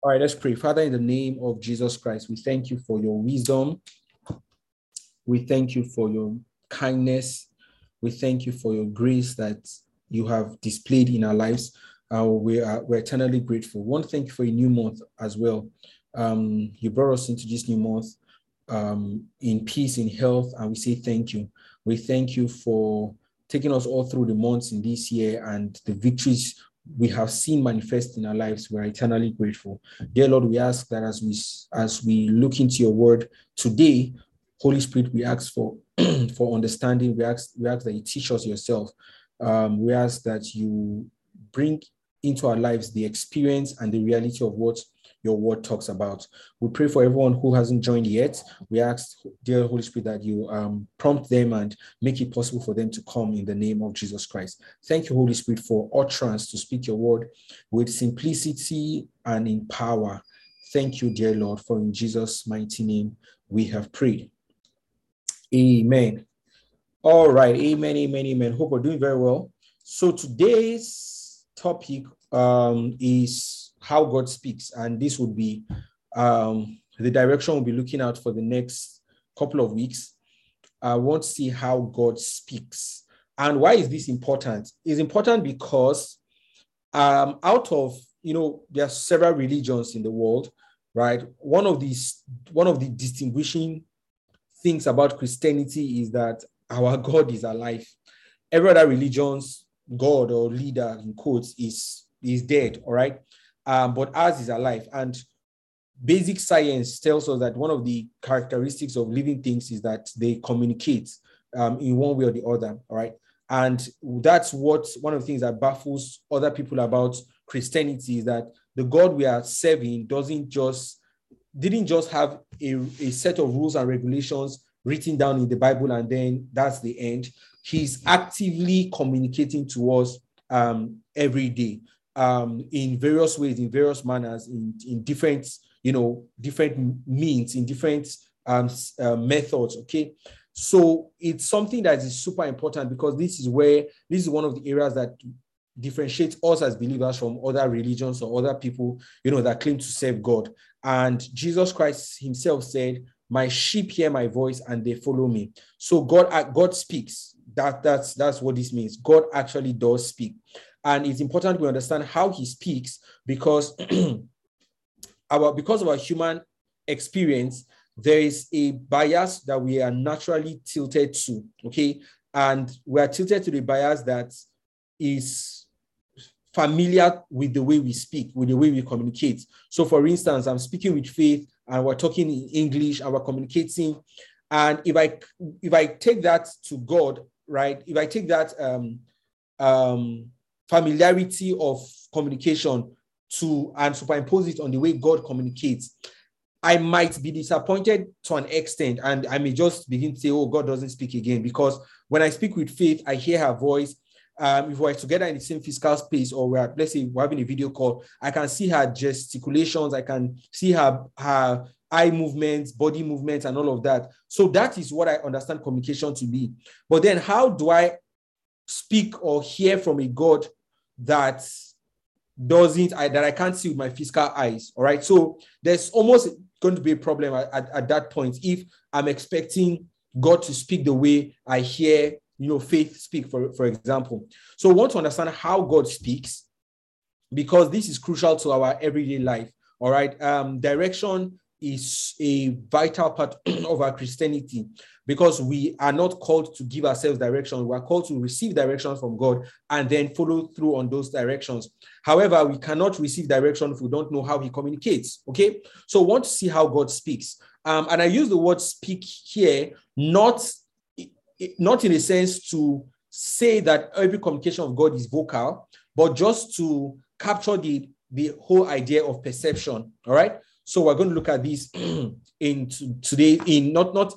All right, let's pray. Father, in the name of Jesus Christ, we thank you for your wisdom. We thank you for your kindness. We thank you for your grace that you have displayed in our lives. Uh, we are we're eternally grateful. One, thank you for a new month as well. Um, you brought us into this new month um, in peace, in health, and we say thank you. We thank you for taking us all through the months in this year and the victories we have seen manifest in our lives. We are eternally grateful. Dear Lord, we ask that as we as we look into your word today, Holy Spirit, we ask for for understanding. We ask we ask that you teach us yourself. Um, we ask that you bring into our lives the experience and the reality of what your word talks about. We pray for everyone who hasn't joined yet. We ask, dear Holy Spirit, that you um, prompt them and make it possible for them to come in the name of Jesus Christ. Thank you, Holy Spirit, for utterance to speak your word with simplicity and in power. Thank you, dear Lord, for in Jesus' mighty name we have prayed. Amen. All right. Amen. Amen. Amen. Hope we're doing very well. So today's topic um, is how God speaks. And this would be um, the direction we'll be looking at for the next couple of weeks. I want to see how God speaks. And why is this important? It's important because um, out of, you know, there are several religions in the world, right? One of these, one of the distinguishing things about Christianity is that our God is alive. Every other religion's God or leader in quotes is is dead, all right? Um, but ours is alive. And basic science tells us that one of the characteristics of living things is that they communicate um, in one way or the other. All right. And that's what one of the things that baffles other people about Christianity is that the God we are serving doesn't just didn't just have a, a set of rules and regulations written down in the Bible and then that's the end. He's actively communicating to us um, every day um, in various ways, in various manners, in, in different, you know, different means, in different um, uh, methods. Okay. So it's something that is super important because this is where this is one of the areas that differentiates us as believers from other religions or other people, you know, that claim to serve God. And Jesus Christ himself said, my sheep hear my voice and they follow me. So God, uh, God speaks. That, that's, that's what this means. God actually does speak. And it's important we understand how he speaks because our because of our human experience, there is a bias that we are naturally tilted to. Okay. And we are tilted to the bias that is familiar with the way we speak, with the way we communicate. So, for instance, I'm speaking with Faith and we're talking in English and we're communicating. And if I if I take that to God, right? If I take that um, um, familiarity of communication to and superimpose it on the way God communicates, I might be disappointed to an extent, and I may just begin to say, "Oh, God doesn't speak again." Because when I speak with faith, I hear her voice. Um, if we're together in the same physical space, or we're let's say we're having a video call, I can see her gesticulations, I can see her her eye movements, body movements, and all of that. So that is what I understand communication to be. But then, how do I speak or hear from a God that doesn't I, that I can't see with my physical eyes. All right. So there's almost going to be a problem at, at, at, that point if I'm expecting God to speak the way I hear, you know, faith speak, for, for example. So I want to understand how God speaks because this is crucial to our everyday life. All right. Um, direction is a vital part of our Christianity because we are not called to give ourselves direction. We are called to receive directions from God and then follow through on those directions. However, we cannot receive direction if we don't know how He communicates. Okay, so want to see how God speaks. Um, and I use the word speak here, not, not in a sense to say that every communication of God is vocal, but just to capture the, the whole idea of perception. All right. So we're going to look at this in today in not not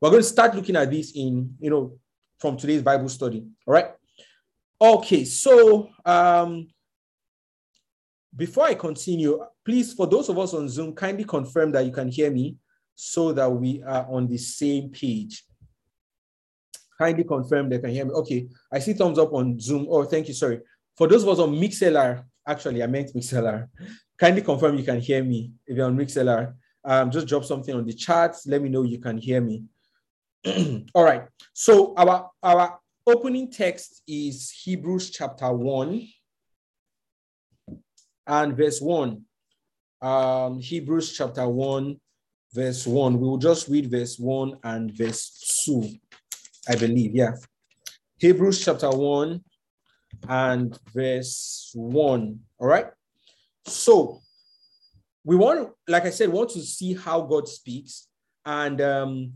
we're going to start looking at this in you know from today's Bible study. All right. Okay, so um before I continue, please for those of us on Zoom, kindly confirm that you can hear me so that we are on the same page. Kindly confirm they can hear me. Okay, I see thumbs up on Zoom. Oh, thank you. Sorry. For those of us on Mixlr, actually, I meant Mixlr kindly confirm you can hear me if you're on Mixlr. Um, just drop something on the chat. Let me know you can hear me. All right. So our our opening text is Hebrews chapter 1 and verse 1. Um, Hebrews chapter 1, verse 1. We will just read verse 1 and verse 2, I believe. Yeah. Hebrews chapter 1 and verse 1. All right. So we want, like I said, want to see how God speaks. And um,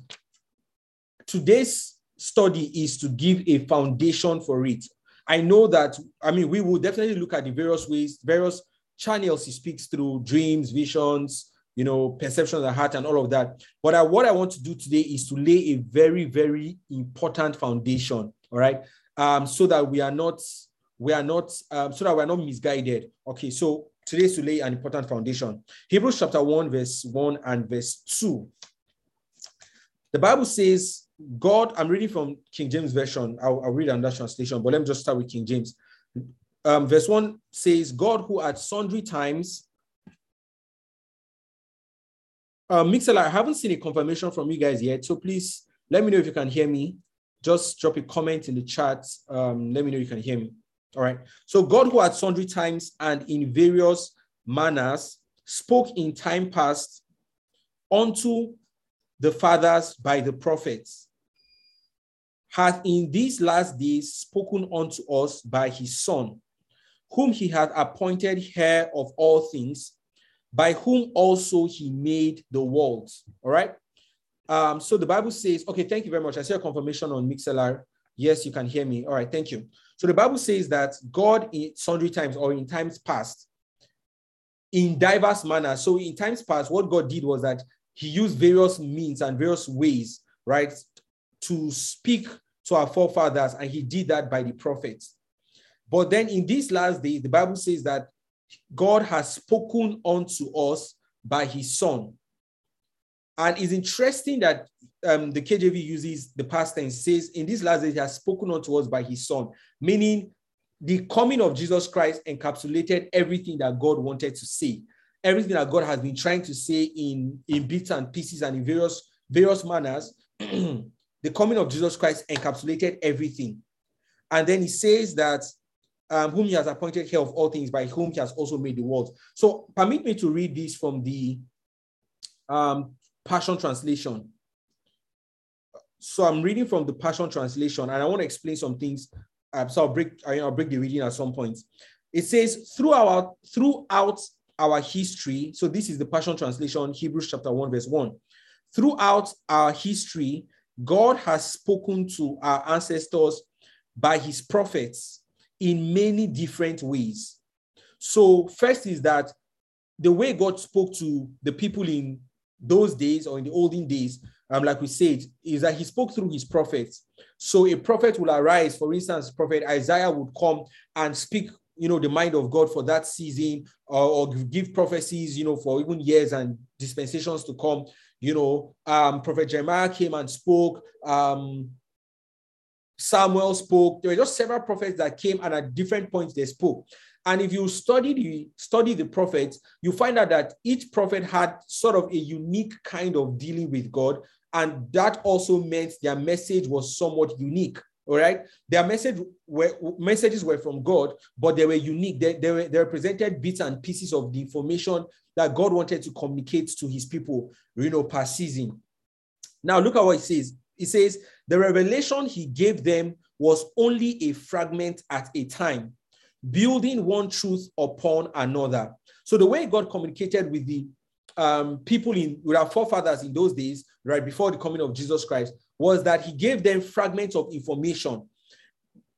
today's study is to give a foundation for it. I know that, I mean, we will definitely look at the various ways, various channels he speaks through dreams, visions, you know, perception of the heart, and all of that. But I, what I want to do today is to lay a very, very important foundation, all right, um, so that we are not, we are not, um, so that we are not misguided. Okay, so today to lay an important foundation. Hebrews chapter 1, verse 1 and verse 2. The Bible says, God, I'm reading from King James Version. I'll, I'll read another translation, but let me just start with King James. Um, verse 1 says, God who at sundry times, uh, Mixlr, I haven't seen a confirmation from you guys yet, so please let me know if you can hear me. Just drop a comment in the chat. Um, let me know you can hear me. All right. So God who at sundry times and in various manners spoke in time past unto the fathers by the prophets, hath in these last days spoken unto us by his Son, whom he hath appointed heir of all things, by whom also he made the worlds. All right. Um, so the Bible says, okay, thank you very much. I see a confirmation on Mixlr. Yes, you can hear me. All right, thank you. So the Bible says that God in sundry times or in times past, in diverse manners. So in times past, what God did was that he used various means and various ways, right, to speak to our forefathers, and he did that by the prophets. But then in these last days, the Bible says that God has spoken unto us by his son. And it's interesting that um, the KJV uses the past tense, says, In these last days, he has spoken unto us by his son, meaning the coming of Jesus Christ encapsulated everything that God wanted to say everything that God has been trying to say in, in bits and pieces and in various, various manners, the coming of Jesus Christ encapsulated everything. And then he says that um, whom he has appointed heir of all things, by whom he has also made the world. So permit me to read this from the um, Passion Translation. So I'm reading from the Passion Translation, and I want to explain some things. Um, so I'll break, I'll break the reading at some point. It says, throughout, throughout our history, so this is the Passion Translation, Hebrews chapter 1, verse 1. Throughout our history, God has spoken to our ancestors by his prophets in many different ways. So, first is that the way God spoke to the people in those days or in the olden days, um, like we said, is that he spoke through his prophets. So, a prophet will arise, for instance, Prophet Isaiah would come and speak you know, the mind of God for that season or, or give prophecies, you know, for even years and dispensations to come. You know, um, Prophet Jeremiah came and spoke. Um, Samuel spoke. There were just several prophets that came and at different points they spoke. And if you study the study the prophets, you find out that each prophet had sort of a unique kind of dealing with God, and that also meant their message was somewhat unique. All right. Their message were messages were from God, but they were unique. They, they, were, they represented bits and pieces of the information that God wanted to communicate to his people, you know, per season. Now look at what it says. It says the revelation he gave them was only a fragment at a time, building one truth upon another. So the way God communicated with the um, people in with our forefathers in those days, right before the coming of Jesus Christ, was that he gave them fragments of information.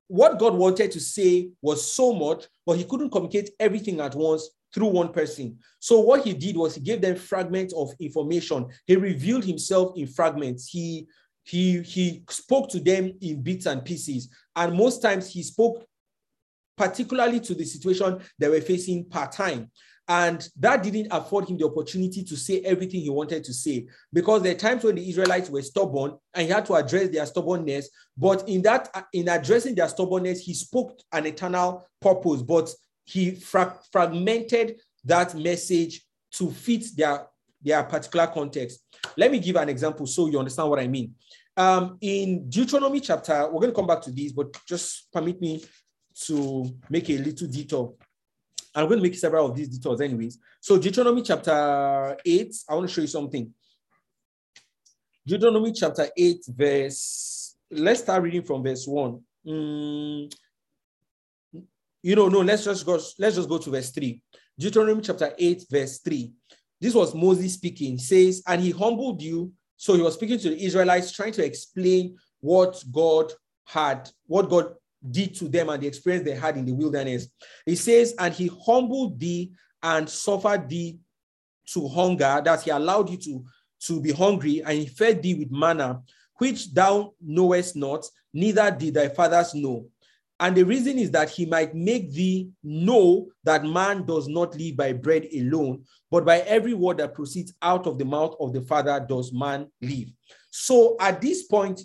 What God wanted to say was so much, but he couldn't communicate everything at once through one person. So what he did was he gave them fragments of information. He revealed himself in fragments. He he he spoke to them in bits and pieces, and most times he spoke particularly to the situation they were facing part time. And that didn't afford him the opportunity to say everything he wanted to say because there are times when the Israelites were stubborn and he had to address their stubbornness. But in that, in addressing their stubbornness, he spoke an eternal purpose, but he fra- fragmented that message to fit their, their particular context. Let me give an example so you understand what I mean. Um, in Deuteronomy chapter, we're going to come back to this, but just permit me to make a little detour. I'm going to make several of these detours, anyways. So, Deuteronomy chapter 8, I want to show you something. Deuteronomy chapter 8, verse, let's start reading from verse 1. Mm, you know, no, let's just go, let's just go to verse 3. Deuteronomy chapter 8, verse 3. This was Moses speaking. Says, and he humbled you. So he was speaking to the Israelites, trying to explain what God had, what God did to them and the experience they had in the wilderness. He says, and he humbled thee and suffered thee to hunger, that he allowed you to, to be hungry, and he fed thee with manna, which thou knowest not, neither did thy fathers know. And the reason is that he might make thee know that man does not live by bread alone, but by every word that proceeds out of the mouth of the Father does man live. So at this point,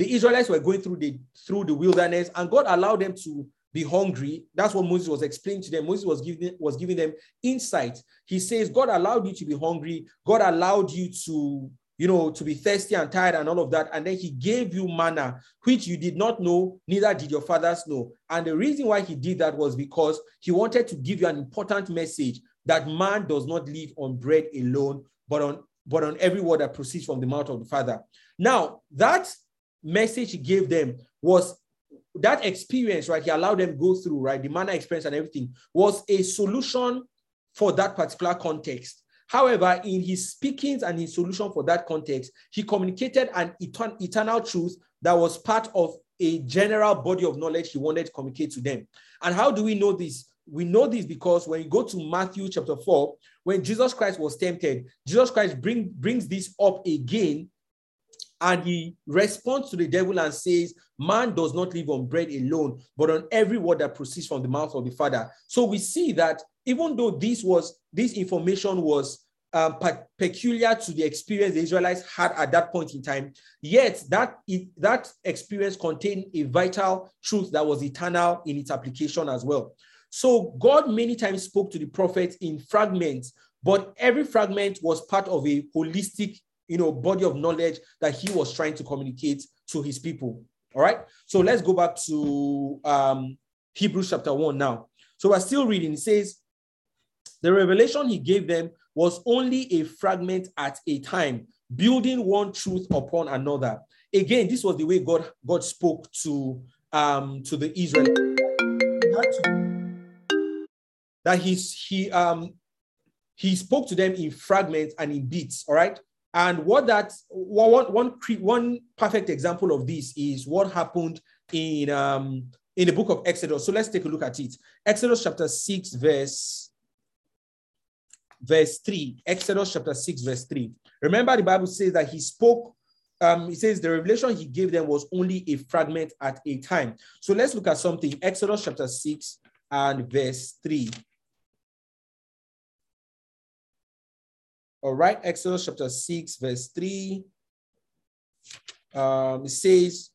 the Israelites were going through the through the wilderness, and God allowed them to be hungry. That's what Moses was explaining to them. Moses was giving was giving them insight. He says, God allowed you to be hungry. God allowed you to you know, to be thirsty and tired and all of that. And then he gave you manna, which you did not know, neither did your fathers know. And the reason why he did that was because he wanted to give you an important message that man does not live on bread alone, but on but on every word that proceeds from the mouth of the Father. Now, that message he gave them was that experience, right? He allowed them go through, right? The manna experience and everything was a solution for that particular context. However, in his speakings and his solution for that context, he communicated an eternal truth that was part of a general body of knowledge he wanted to communicate to them. And how do we know this? We know this because when you go to Matthew chapter 4, when Jesus Christ was tempted, Jesus Christ bring, brings this up again and he responds to the devil and says, Man does not live on bread alone, but on every word that proceeds from the mouth of the Father. So we see that even though this was this information was um, pe- peculiar to the experience the Israelites had at that point in time, yet that it, that experience contained a vital truth that was eternal in its application as well. So God many times spoke to the prophets in fragments, but every fragment was part of a holistic, you know, body of knowledge that He was trying to communicate to His people. All right. So let's go back to um, Hebrews chapter one now. So we're still reading. It says, the revelation he gave them was only a fragment at a time, building one truth upon another. Again, this was the way God, God spoke to, um, to the Israelites. That he's, he, um, he spoke to them in fragments and in bits, all right? And what that one, one, one perfect example of this is what happened in um in the book of Exodus. So let's take a look at it. Exodus chapter 6, verse verse 3. Exodus chapter 6, verse 3. Remember, the Bible says that he spoke, um, it says the revelation he gave them was only a fragment at a time. So let's look at something. Exodus chapter 6 and verse 3. All right, Exodus chapter 6, verse 3. Um, it says,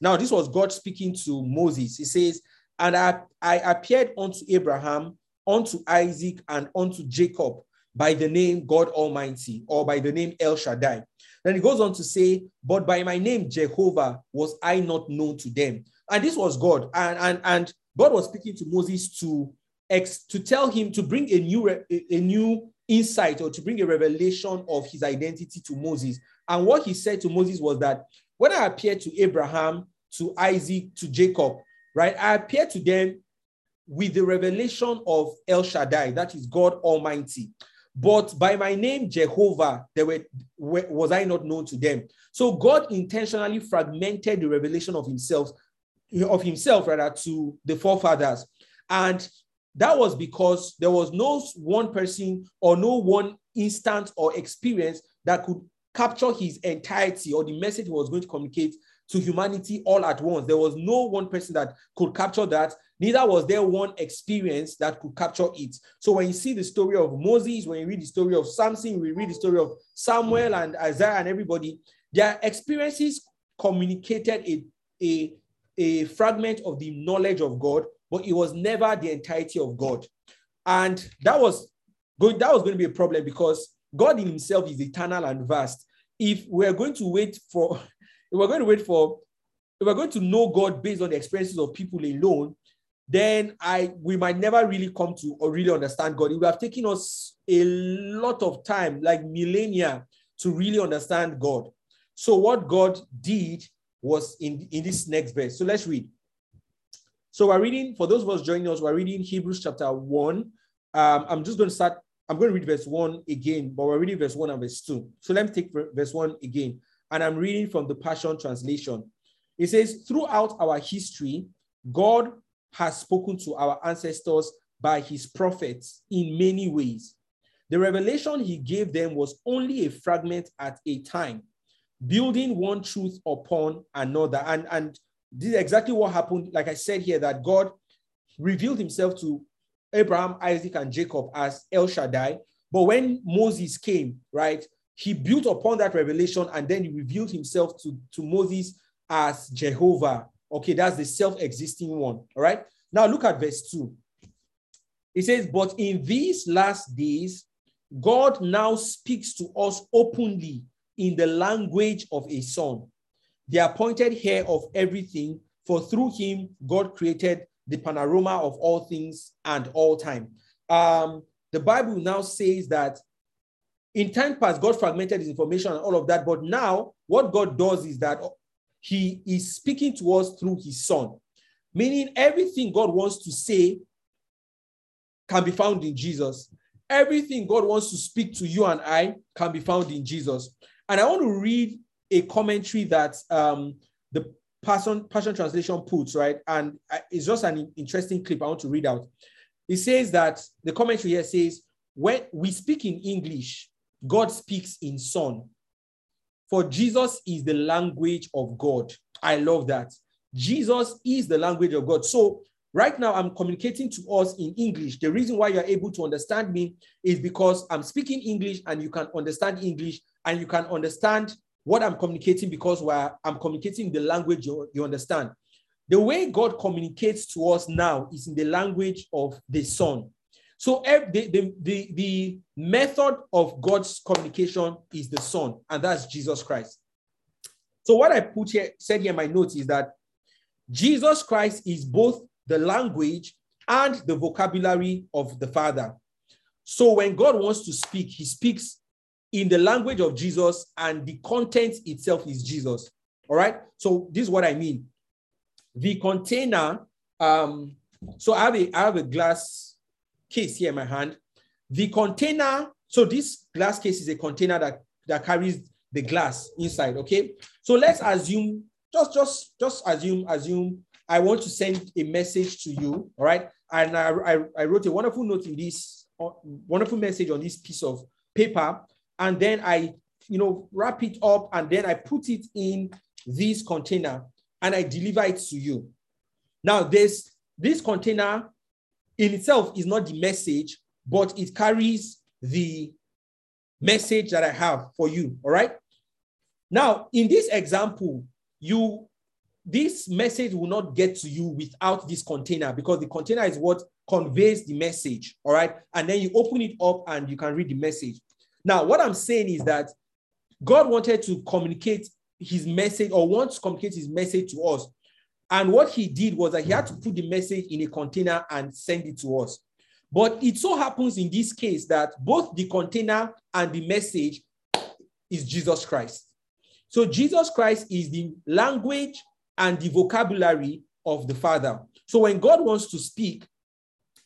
now this was God speaking to Moses. He says, and I, I appeared unto Abraham unto Isaac and unto Jacob by the name God Almighty or by the name El Shaddai. Then he goes on to say, But by my name Jehovah was I not known to them. And this was God. And, and, and God was speaking to Moses to, ex, to tell him to bring a new, a new insight or to bring a revelation of his identity to Moses. And what he said to Moses was that when I appeared to Abraham, to Isaac, to Jacob, right, I appeared to them with the revelation of El Shaddai, that is God Almighty. But by my name, Jehovah, there were, was I not known to them. So God intentionally fragmented the revelation of himself, of himself rather, to the forefathers. And that was because there was no one person or no one instant or experience that could capture his entirety or the message he was going to communicate to humanity all at once. There was no one person that could capture that. Neither was there one experience that could capture it. So when you see the story of Moses, when you read the story of Samson, we read the story of Samuel and Isaiah and everybody, their experiences communicated a, a, a fragment of the knowledge of God, but it was never the entirety of God. And that was going, that was going to be a problem because God in himself is eternal and vast. If we're going to wait for, if we're going to wait for, if we're going to know God based on the experiences of people alone, then I we might never really come to or really understand God. It would have taken us a lot of time, like millennia, to really understand God. So what God did was in, in this next verse. So let's read. So we're reading, for those of us joining us, we're reading Hebrews chapter 1. Um, I'm just going to start, I'm going to read verse 1 again, but we're reading verse 1 and verse 2. So let me take verse 1 again. And I'm reading from the Passion Translation. It says, Throughout our history, God has spoken to our ancestors by his prophets in many ways. The revelation he gave them was only a fragment at a time, building one truth upon another. And, and this is exactly what happened. Like I said here, that God revealed himself to Abraham, Isaac, and Jacob as El Shaddai. But when Moses came, right, he built upon that revelation and then he revealed himself to, to Moses as Jehovah. Okay, that's the self existing one. All right. Now look at verse 2. It says, But in these last days, God now speaks to us openly in the language of a son, the appointed heir of everything, for through him God created the panorama of all things and all time. Um, the Bible now says that in time past, God fragmented his information and all of that. But now, what God does is that he is speaking to us through his son, meaning everything God wants to say can be found in Jesus. Everything God wants to speak to you and I can be found in Jesus. And I want to read a commentary that um, the Passion, Passion Translation puts, right? And it's just an interesting clip I want to read out. It says that the commentary here says, when we speak in English, God speaks in Son. For Jesus is the language of God. I love that. Jesus is the language of God. So right now I'm communicating to us in English. The reason why you're able to understand me is because I'm speaking English and you can understand English and you can understand what I'm communicating because I'm communicating the language you, you understand. The way God communicates to us now is in the language of the Son. So the, the, the, the method of God's communication is the Son, and that's Jesus Christ. So what I put here, said here in my notes is that Jesus Christ is both the language and the vocabulary of the Father. So when God wants to speak, he speaks in the language of Jesus, and the content itself is Jesus. All right. So this is what I mean. The container. Um, so I have a I have a glass case here in my hand. The container. So this glass case is a container that that carries the glass inside. Okay. So let's assume just just just assume assume I want to send a message to you. All right. And I, I, I wrote a wonderful note in this wonderful message on this piece of paper and then I, you know, wrap it up and then I put it in this container and I deliver it to you. Now, this this container in itself is not the message, but it carries the message that I have for you. All right. Now, in this example, you this message will not get to you without this container because the container is what conveys the message. All right. And then you open it up and you can read the message. Now, what I'm saying is that God wanted to communicate his message or wants to communicate his message to us. And what he did was that he had to put the message in a container and send it to us. But it so happens in this case that both the container and the message is Jesus Christ. So Jesus Christ is the language and the vocabulary of the Father. So when God wants to speak,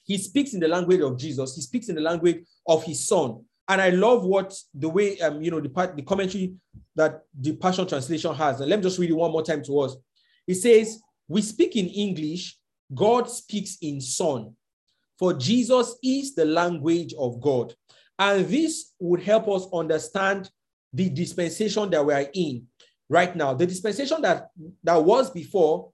he speaks in the language of Jesus, he speaks in the language of his Son. And I love what the way um, you know, the part the commentary that the Passion Translation has. And let me just read it one more time to us. It says, We speak in English, God speaks in Son. For Jesus is the language of God. And this would help us understand the dispensation that we are in right now. The dispensation that, that was before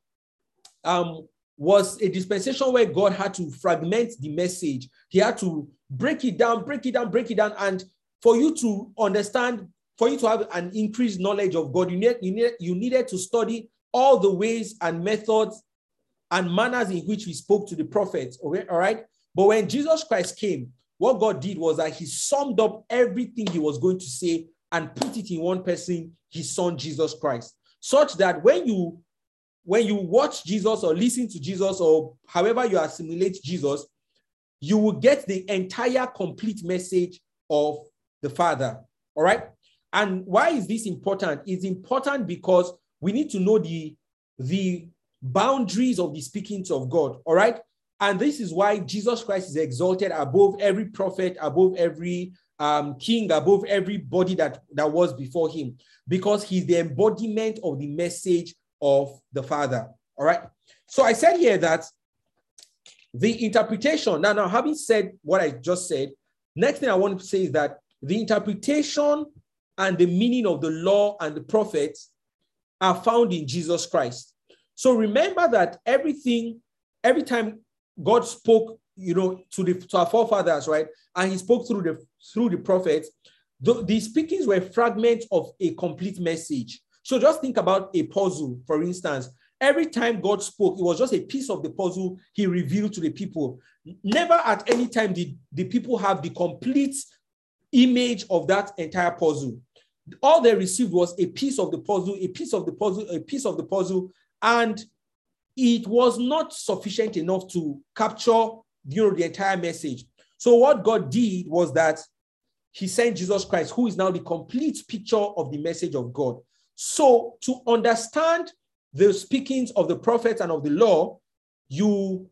um, was a dispensation where God had to fragment the message. He had to break it down, break it down, break it down. And for you to understand, for you to have an increased knowledge of God, you, need, you, need, you needed to study all the ways and methods and manners in which we spoke to the prophets. Okay, all right. But when Jesus Christ came, what God did was that he summed up everything he was going to say and put it in one person, his son Jesus Christ, such that when you when you watch Jesus or listen to Jesus or however you assimilate Jesus, you will get the entire complete message of the Father. All right. And why is this important? It's important because we need to know the, the boundaries of the speakings of God. All right. And this is why Jesus Christ is exalted above every prophet, above every um, king, above everybody that, that was before him, because he's the embodiment of the message of the Father. All right. So I said here that the interpretation, now, now having said what I just said, next thing I want to say is that the interpretation and the meaning of the law and the prophets are found in Jesus Christ. So remember that everything, every time God spoke, you know, to the to our forefathers, right, and He spoke through the through the prophets, the, the speakings were fragments of a complete message. So just think about a puzzle, for instance. Every time God spoke, it was just a piece of the puzzle He revealed to the people. Never at any time did the people have the complete image of that entire puzzle. All they received was a piece of the puzzle, a piece of the puzzle, a piece of the puzzle, and it was not sufficient enough to capture you know, the entire message. So what God did was that he sent Jesus Christ, who is now the complete picture of the message of God. So to understand the speakings of the prophets and of the law, you,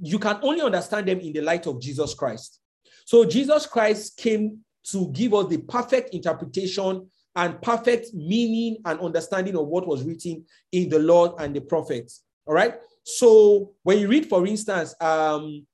you can only understand them in the light of Jesus Christ. So Jesus Christ came to give us the perfect interpretation and perfect meaning and understanding of what was written in the Lord and the prophets. All right. So when you read, for instance, um,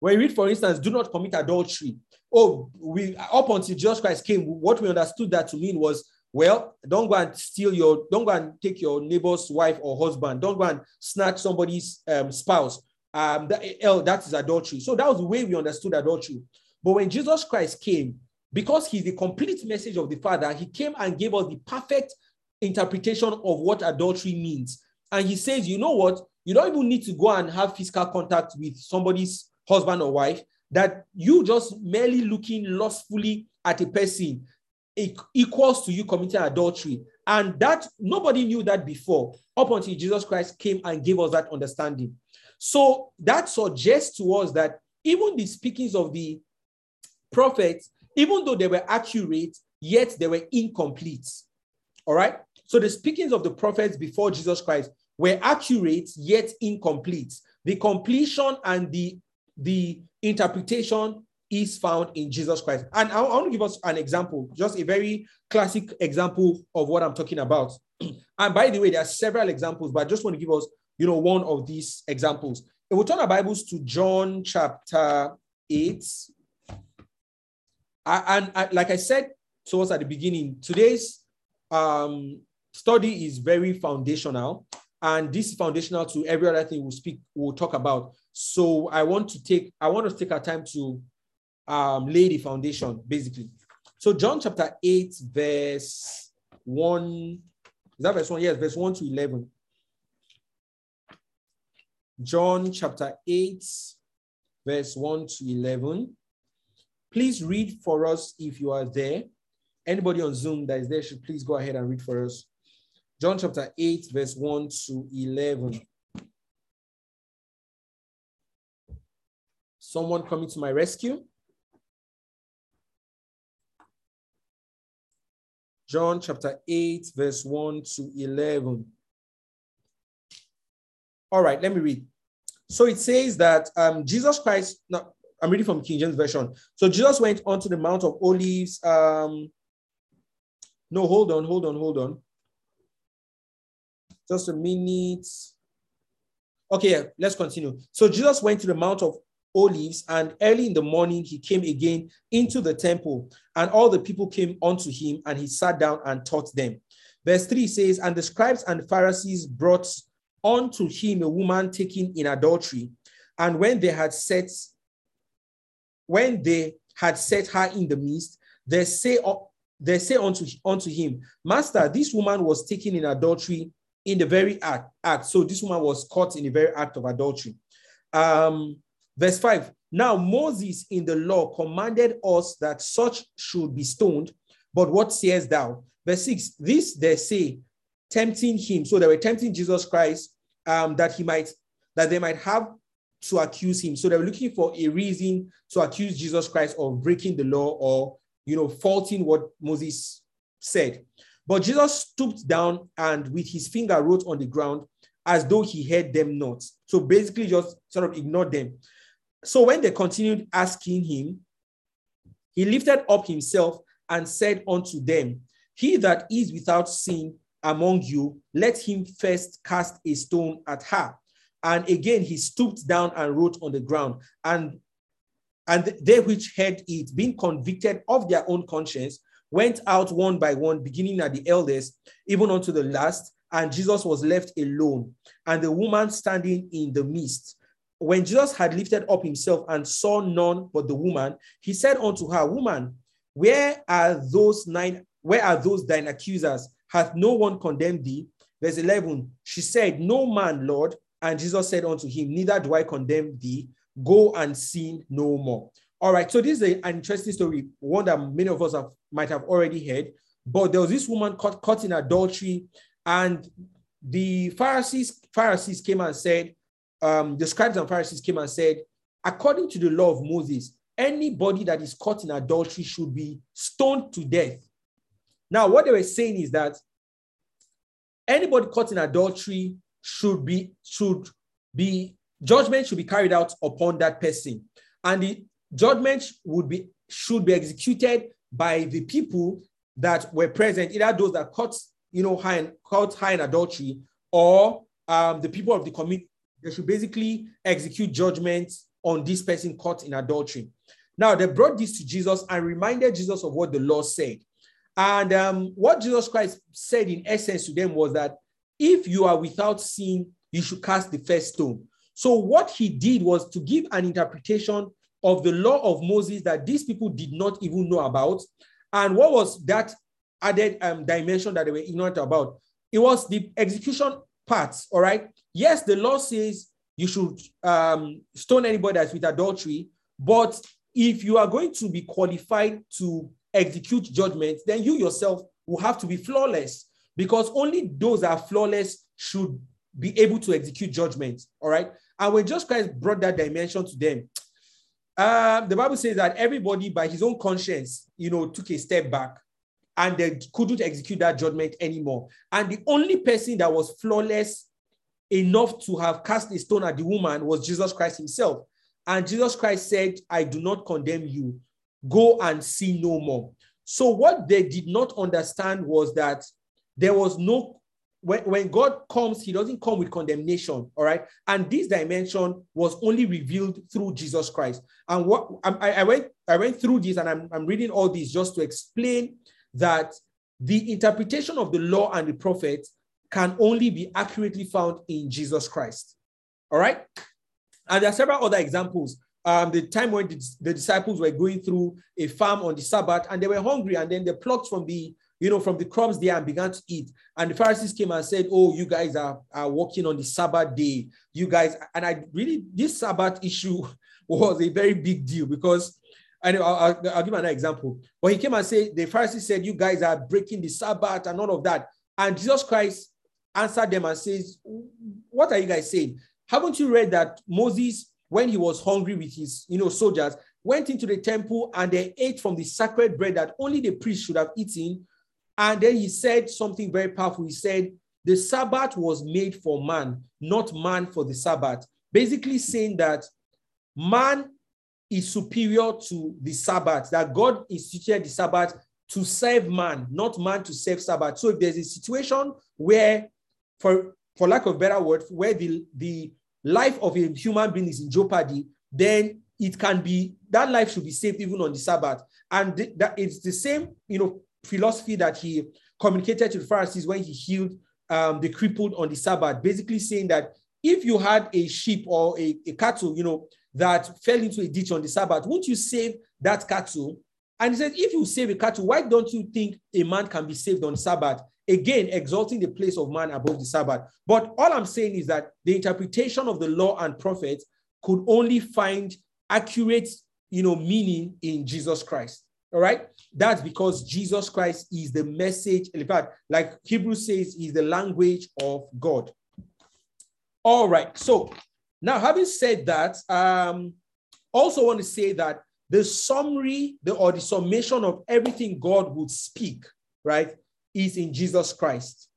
when you read, for instance, do not commit adultery. Oh, we up until Jesus Christ came, what we understood that to mean was, well, don't go and steal your, don't go and take your neighbor's wife or husband. Don't go and snatch somebody's um, spouse. Um, that, that is adultery. So that was the way we understood adultery. But when Jesus Christ came, because he's the complete message of the Father, he came and gave us the perfect interpretation of what adultery means. And he says, you know what? You don't even need to go and have physical contact with somebody's husband or wife, that you just merely looking lustfully at a person equals to you committing adultery. And that nobody knew that before, up until Jesus Christ came and gave us that understanding. So that suggests to us that even the speakings of the prophets, even though they were accurate, yet they were incomplete. All right. So the speakings of the prophets before Jesus Christ were accurate, yet incomplete. The completion and the, the interpretation is found in Jesus Christ. And I, want to give us an example, just a very classic example of what I'm talking about. and by the way, there are several examples, but I just want to give us, you know, one of these examples. If we turn our Bibles to John chapter 8, I, and I, like I said to us at the beginning, today's um, study is very foundational, and this is foundational to every other thing we'll speak, we'll talk about. So I want to take, I want to take our time to um, lay the foundation, basically. So John chapter 8, verse 1. Is that verse 1? Yes, verse 1 to 11. John chapter 8, verse 1 to 11. Please read for us if you are there. Anybody on Zoom that is there should please go ahead and read for us. John chapter 8, verse 1 to 11. Someone coming to my rescue? John chapter 8, verse 1 to 11. All right, let me read. So it says that um, Jesus Christ, now I'm reading from King James Version. So Jesus went onto the Mount of Olives. Um, no, hold on, hold on, hold on. Just a minute. Okay, let's continue. So Jesus went to the Mount of Olives, and early in the morning he came again into the temple, and all the people came unto him, and he sat down and taught them. Verse 3 says, And the scribes and Pharisees brought unto him a woman taken in adultery. And when they had set when they had set her in the midst, they say, they say unto, unto him, Master, this woman was taken in adultery in the very act, act. So this woman was caught in the very act of adultery. Um, verse 5 Now, Moses in the law commanded us that such should be stoned, but what sayest thou? Verse 6 This they say, tempting him. So they were tempting Jesus Christ um, that he might, that they might have to accuse him. So they were looking for a reason to accuse Jesus Christ of breaking the law or, you know, faulting what Moses said. But Jesus stooped down and with his finger wrote on the ground as though he heard them not. So basically, just sort of ignored them. So when they continued asking him, he lifted up himself and said unto them, He that is without sin among you, let him first cast a stone at her. And again, he stooped down and wrote on the ground. And, and they which heard it, being convicted of their own conscience, went out one by one, beginning at the eldest, even unto the last. And Jesus was left alone, and the woman standing in the midst. When Jesus had lifted up himself and saw none but the woman, he said unto her, Woman, where are those nine? Where are those thine accusers? Hath no one condemned thee? Verse 11, she said, No man, Lord. And Jesus said unto him, Neither do I condemn thee. Go and sin no more. All right, so this is an interesting story, one that many of us have, might have already heard. But there was this woman caught, caught in adultery, and the Pharisees Pharisees came and said, um, the scribes and Pharisees came and said, according to the law of Moses, anybody that is caught in adultery should be stoned to death. Now, what they were saying is that anybody caught in adultery should be should be judgment should be carried out upon that person, and the judgment would be should be executed by the people that were present, either those that caught you know high in, caught high in adultery or um, the people of the community. They should basically execute judgment on this person caught in adultery. Now they brought this to Jesus and reminded Jesus of what the law said. And um, what Jesus Christ said in essence to them was that if you are without sin, you should cast the first stone. So, what he did was to give an interpretation of the law of Moses that these people did not even know about. And what was that added um, dimension that they were ignorant about? It was the execution parts, all right? Yes, the law says you should um, stone anybody that's with adultery, but if you are going to be qualified to execute judgment, then you yourself will have to be flawless because only those that are flawless should be able to execute judgment. All right. And when Jesus Christ brought that dimension to them, uh, the Bible says that everybody, by his own conscience, you know, took a step back and they couldn't execute that judgment anymore. And the only person that was flawless enough to have cast a stone at the woman was Jesus Christ himself. And Jesus Christ said, I do not condemn you. Go and see no more. So, what they did not understand was that there was no when, when God comes, He doesn't come with condemnation, all right. And this dimension was only revealed through Jesus Christ. And what I, I went, I went through this, and I'm, I'm reading all this just to explain that the interpretation of the law and the prophets can only be accurately found in Jesus Christ. All right. And there are several other examples. Um, the time when the, the disciples were going through a farm on the Sabbath and they were hungry, and then they plucked from the you know, from the crumbs there and began to eat. And the Pharisees came and said, Oh, you guys are, are working on the Sabbath day. You guys, and I really, this Sabbath issue was a very big deal because, I'll, I'll, I'll give another example. But he came and said, The Pharisees said, You guys are breaking the Sabbath and all of that. And Jesus Christ answered them and says, What are you guys saying? Haven't you read that Moses, when he was hungry with his, you know, soldiers, went into the temple and they ate from the sacred bread that only the priest should have eaten and then he said something very powerful. He said, The Sabbath was made for man, not man for the Sabbath. Basically, saying that man is superior to the Sabbath, that God instituted the Sabbath to serve man, not man to serve Sabbath. So if there's a situation where, for, for lack of better word, where the, the life of a human being is in jeopardy, then it can be that life should be saved even on the Sabbath. And that it's the same, you know, philosophy that he communicated to the Pharisees when he healed um, the crippled on the Sabbath, basically saying that if you had a sheep or a, a cattle, you know, that fell into a ditch on the Sabbath, won't you save that cattle? And he said, if you save a cattle, why don't you think a man can be saved on Sabbath? Again, exalting the place of man above the Sabbath. But all I'm saying is that the interpretation of the law and prophets could only find accurate, you know, meaning in Jesus Christ. All right. That's because Jesus Christ is the message. In fact, like Hebrews says, is the language of God. All right. So now, having said that, um, also want to say that the summary, the or the summation of everything God would speak, right, is in Jesus Christ.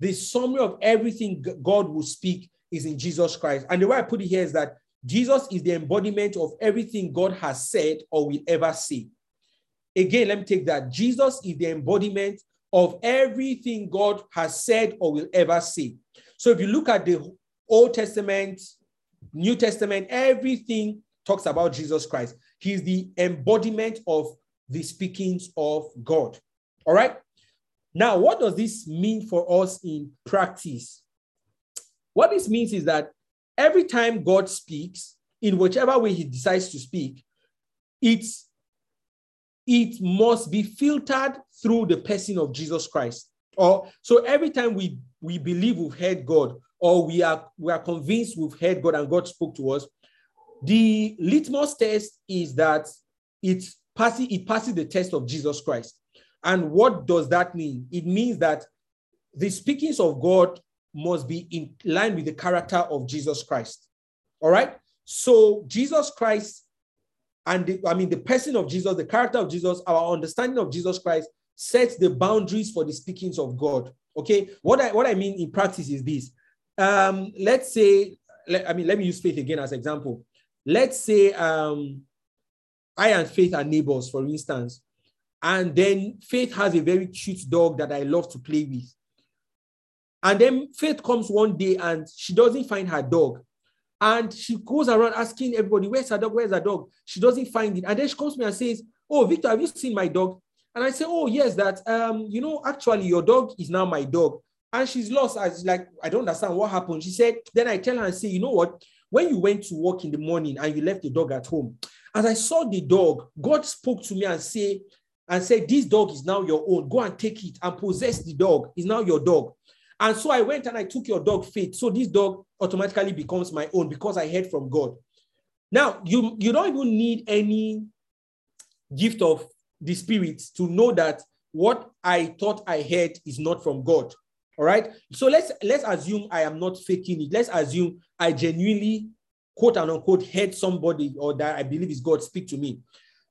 The summary of everything God will speak is in Jesus Christ. And the way I put it here is that Jesus is the embodiment of everything God has said or will ever say. Again, let me take that. Jesus is the embodiment of everything God has said or will ever say. So if you look at the Old Testament, New Testament, everything talks about Jesus Christ. He's the embodiment of the speakings of God. All right. Now, what does this mean for us in practice? What this means is that every time God speaks, in whichever way he decides to speak, it's it must be filtered through the person of Jesus Christ. Or so every time we we believe we've heard God, or we are we are convinced we've heard God and God spoke to us, the litmus test is that it passes it passes the test of Jesus Christ. And what does that mean? It means that the speakings of God must be in line with the character of Jesus Christ. All right. So Jesus Christ and the, I mean the person of Jesus, the character of Jesus, our understanding of Jesus Christ sets the boundaries for the speakings of God. Okay. What I what I mean in practice is this. Um, let's say, let, I mean, let me use faith again as example. Let's say um, I and Faith are neighbors, for instance, and then Faith has a very cute dog that I love to play with. And then Faith comes one day and she doesn't find her dog. And she goes around asking everybody, Where's her dog? Where's her dog? She doesn't find it. And then she comes to me and says, Oh, Victor, have you seen my dog? And I say, Oh, yes, that um, you know, actually your dog is now my dog. And she's lost. As like, I don't understand what happened. She said, then I tell her and say, you know what? When you went to work in the morning and you left the dog at home, as I saw the dog, God spoke to me and say, and said, This dog is now your own. Go and take it and possess the dog. Is now your dog. And so I went and I took your dog, Faith. So this dog automatically becomes my own because I heard from God. Now, you, you don't even need any gift of the spirit to know that what I thought I heard is not from God. All right. So let's let's assume I am not faking it. Let's assume I genuinely quote and unquote heard somebody or that I believe is God speak to me.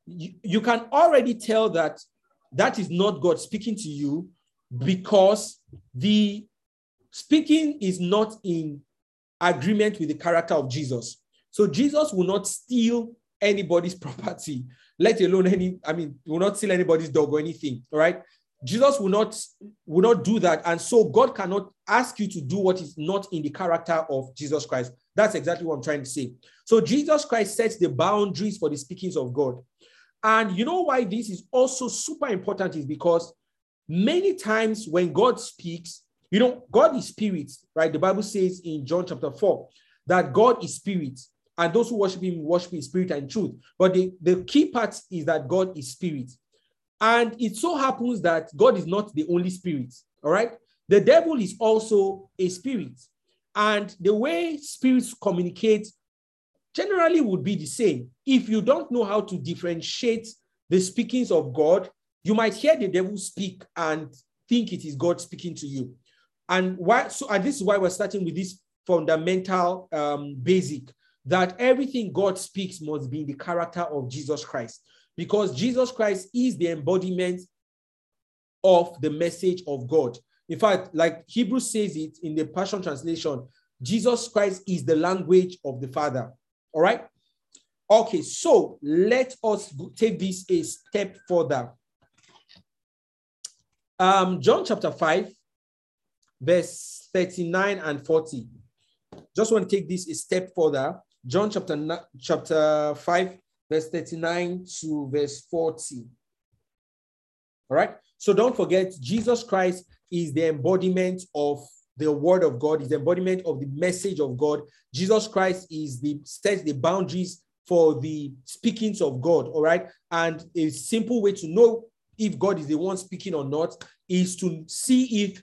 You, you can already tell that that is not God speaking to you because the Speaking is not in agreement with the character of Jesus. So Jesus will not steal anybody's property, let alone any, I mean, will not steal anybody's dog or anything. All right. Jesus will not will not do that. And so God cannot ask you to do what is not in the character of Jesus Christ. That's exactly what I'm trying to say. So Jesus Christ sets the boundaries for the speakings of God. And you know why this is also super important is because many times when God speaks, you know, God is spirit, right? The Bible says in John chapter 4 that God is spirit, and those who worship him worship in spirit and truth. But the, the key part is that God is spirit. And it so happens that God is not the only spirit, all right? The devil is also a spirit. And the way spirits communicate generally would be the same. If you don't know how to differentiate the speakings of God, you might hear the devil speak and think it is God speaking to you. And why? So, and this is why we're starting with this fundamental um, basic that everything God speaks must be in the character of Jesus Christ, because Jesus Christ is the embodiment of the message of God. In fact, like Hebrews says it in the Passion Translation, Jesus Christ is the language of the Father. All right. Okay, so let us take this a step further. Um, John chapter 5, verse 39 and 40. Just want to take this a step further. John chapter, chapter 5, verse 39 to verse 40. All right. So don't forget, Jesus Christ is the embodiment of the word of God, is the embodiment of the message of God. Jesus Christ is the sets the boundaries for the speakings of God. All right. And a simple way to know if God is the one speaking or not is to see if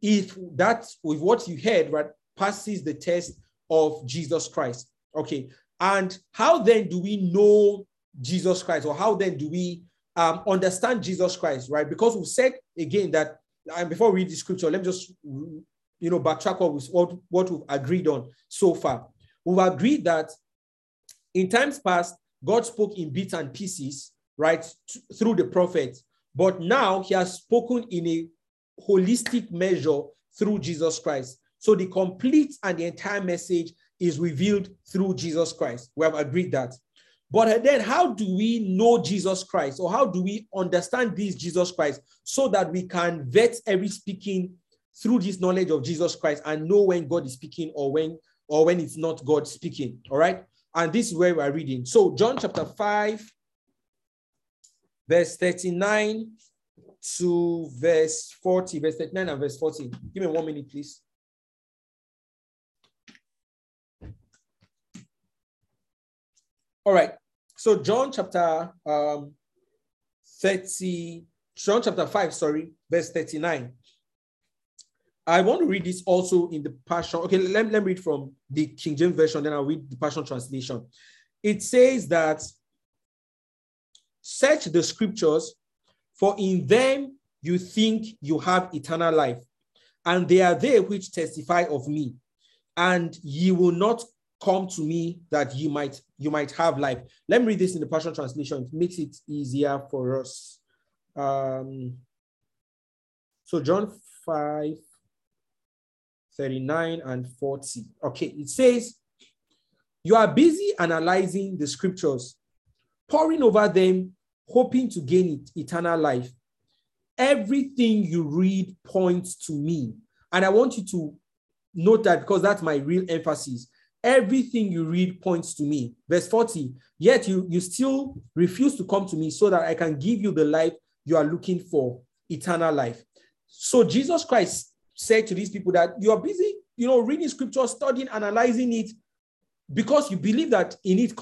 if that with what you heard right passes the test of Jesus Christ. Okay, And how then do we know Jesus Christ, or how then do we um, understand Jesus Christ, right? Because we said again that, and before we read the scripture, let me just you know backtrack what, we, what, what we've agreed on so far. We've agreed that in times past, God spoke in bits and pieces, right, through the prophets. But now he has spoken in a holistic measure through Jesus Christ. So the complete and the entire message is revealed through Jesus Christ. We have agreed that. But then, how do we know Jesus Christ, or how do we understand this Jesus Christ so that we can vet every speaking through this knowledge of Jesus Christ and know when God is speaking or when or when it's not God speaking? All right. And this is where we are reading. So, John chapter 5, verse 39 to verse 40, verse 39 and verse 40. Give me one minute, please. All right. So John chapter um, 30, John chapter 5, sorry, verse 39. I want to read this also in the Passion. Okay, let, let me read from the King James Version, then I'll read the Passion Translation. It says that search the scriptures, for in them you think you have eternal life, and they are they which testify of me, and ye will not come to me that you might you might have life. Let me read this in the Passion Translation. It makes it easier for us. Um, so John 5, 39 and 40. Okay, it says, You are busy analyzing the scriptures, poring over them, hoping to gain eternal life. Everything you read points to me. And I want you to note that because that's my real emphasis. Everything you read points to me. Verse 40, yet you, you still refuse to come to me so that I can give you the life you are looking for, eternal life. So Jesus Christ said to these people that you are busy, you know, reading scripture, studying, analyzing it, because you believe that in it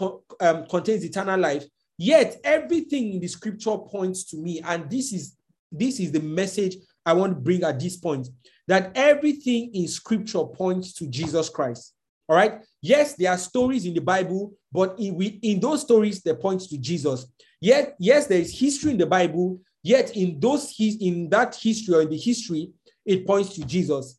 um, contains eternal life. Yet everything in the scripture points to me, and this is this is the message I want to bring at this point that everything in scripture points to Jesus Christ. All right. Yes, there are stories in the Bible, but in, we, in those stories, they point to Jesus. Yet, yes, there is history in the Bible. Yet, in those in that history or in the history, it points to Jesus.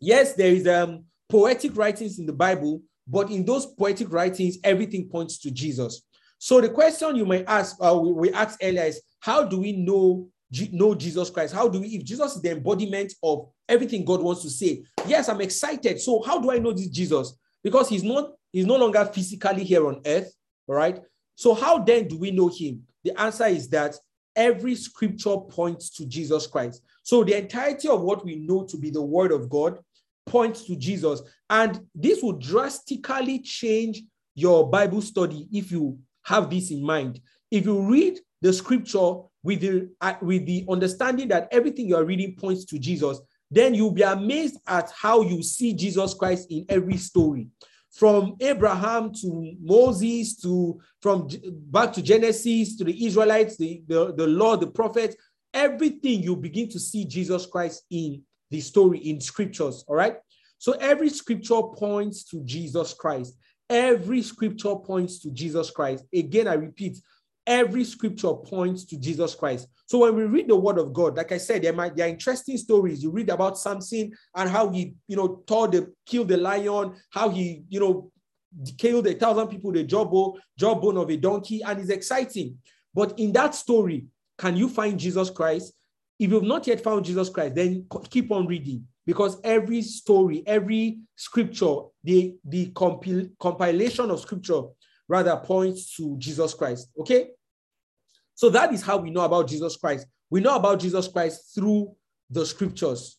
Yes, there is um, poetic writings in the Bible, but in those poetic writings, everything points to Jesus. So the question you may ask, uh, we, we asked earlier is, how do we know know Jesus Christ? How do we, if Jesus is the embodiment of everything God wants to say? Yes, I'm excited. So how do I know this Jesus? Because he's not, he's no longer physically here on earth. Right. So how then do we know him? The answer is that every scripture points to Jesus Christ. So the entirety of what we know to be the word of God points to Jesus. And this will drastically change your Bible study if you have this in mind. If you read the scripture with the, uh, with the understanding that everything you are reading points to Jesus, then you'll be amazed at how you see Jesus Christ in every story. From Abraham to Moses to from back to Genesis to the Israelites, the, the, the law, the prophets, everything you begin to see Jesus Christ in the story in scriptures. All right. So every scripture points to Jesus Christ. Every scripture points to Jesus Christ. Again, I repeat, every scripture points to Jesus Christ. So when we read the word of God, like I said, there might there are interesting stories. You read about Samson and how he, you know, tore the killed the lion, how he, you know, killed a thousand people, the jawbone, jawbone of a donkey, and it's exciting. But in that story, can you find Jesus Christ? If you've not yet found Jesus Christ, then keep on reading because every story, every scripture, the, the compil- compilation of scripture rather points to Jesus Christ. Okay? So that is how we know about Jesus Christ. We know about Jesus Christ through the scriptures.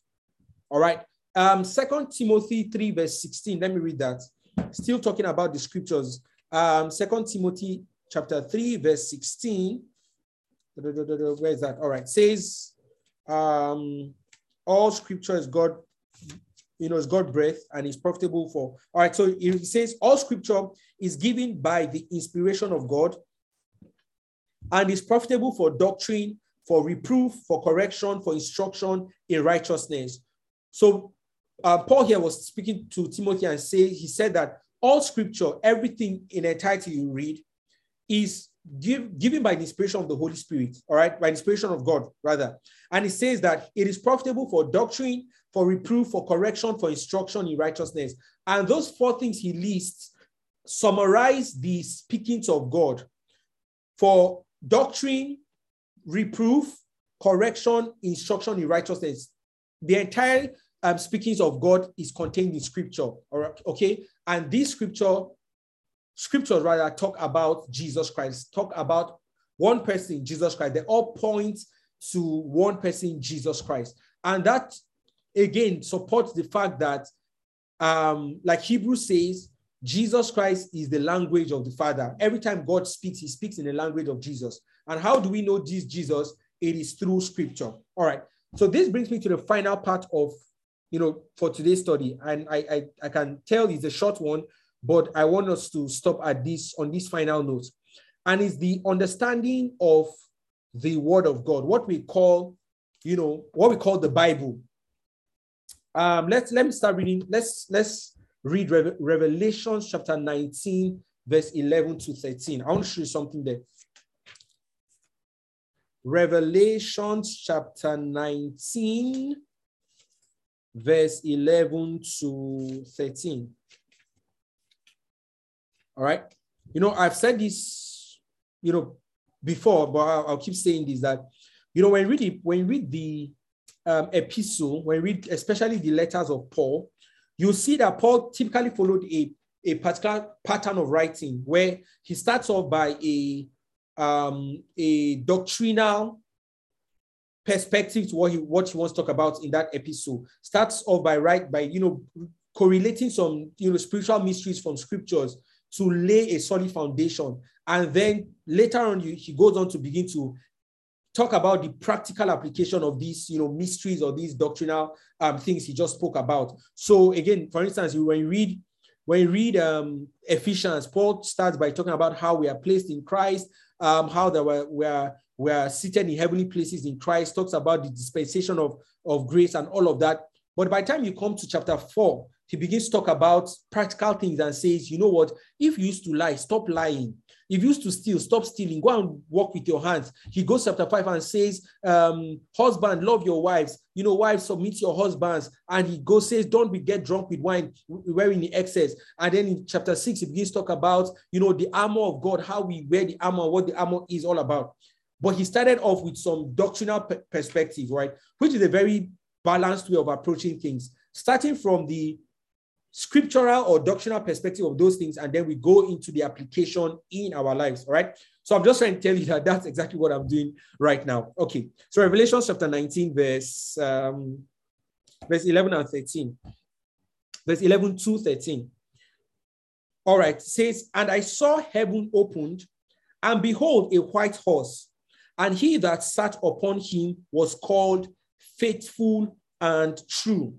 All right. Um, Second Timothy 3, verse 16. Let me read that. Still talking about the scriptures. Um, Second Timothy chapter 3, verse 16. Where is that? All right. Says um all scripture is God you know, it's God breath and is profitable for. All right, so it says all scripture is given by the inspiration of God and is profitable for doctrine, for reproof, for correction, for instruction in righteousness. So uh, Paul here was speaking to Timothy and say he said that all scripture, everything in entirety you read, is give, given by the inspiration of the Holy Spirit, all right, by inspiration of God, rather. And it says that it is profitable for doctrine, for reproof, for correction, for instruction in righteousness. And those four things he lists summarize the speakings of God for doctrine, reproof, correction, instruction in righteousness. The entire um, speakings of God is contained in scripture. Okay. And this scripture, scriptures rather talk about Jesus Christ, talk about one person, Jesus Christ. They all point to one person, Jesus Christ. And that again supports the fact that, um, like Hebrews says, Jesus Christ is the language of the Father. Every time God speaks, he speaks in the language of Jesus. And how do we know this Jesus? It is through scripture. All right. So this brings me to the final part of you know, for today's study. And I, I, I can tell it's a short one, but I want us to stop at this on this final note. And it's the understanding of the word of God, what we call, you know, what we call the Bible. Um, let's let me start reading. Let's let's read Re- Revelation chapter 19, verse 11 to 13. I want to show you something there. Revelation chapter 19, verse 11 to 13. All right. You know, I've said this, you know, before, but I'll, keep saying this that, you know, when you read, it, when you read the um, epistle, when you read especially the letters of Paul, you'll see that Paul typically followed a, a particular pattern of writing where he starts off by a, um, a doctrinal perspective to what he what he wants to talk about in that episode. Starts off by right by you know correlating some you know spiritual mysteries from scriptures to lay a solid foundation, and then later on you, he goes on to begin to talk about the practical application of these you know mysteries or these doctrinal um, things he just spoke about. So again, for instance, when you read when you read um, Ephesians, Paul starts by talking about how we are placed in Christ, um, how that we are, we are we are seated in heavenly places in Christ, talks about the dispensation of, of grace and all of that. But by the time you come to chapter four, he begins to talk about practical things and says, you know what? If you used to lie, stop lying. If you used to steal, stop stealing. Go and walk with your hands. He goes chapter five and says, um, husband, love your wives. You know, wives, submit your husbands. And he goes, says, don't be get drunk with wine, wearing the excess. And then in chapter six, he begins to talk about, you know, the armor of God, how we wear the armor, what the armor is all about. But he started off with some doctrinal perspective, right? Which is a very balanced way of approaching things, starting from the scriptural or doctrinal perspective of those things, and then we go into the application in our lives, all right? So I'm just trying to tell you that that's exactly what I'm doing right now. Okay, so Revelation chapter 19, verse um, verse 11 and 13, verse 11 to 13. All right, says, and I saw heaven opened, and behold, a white horse and he that sat upon him was called faithful and true.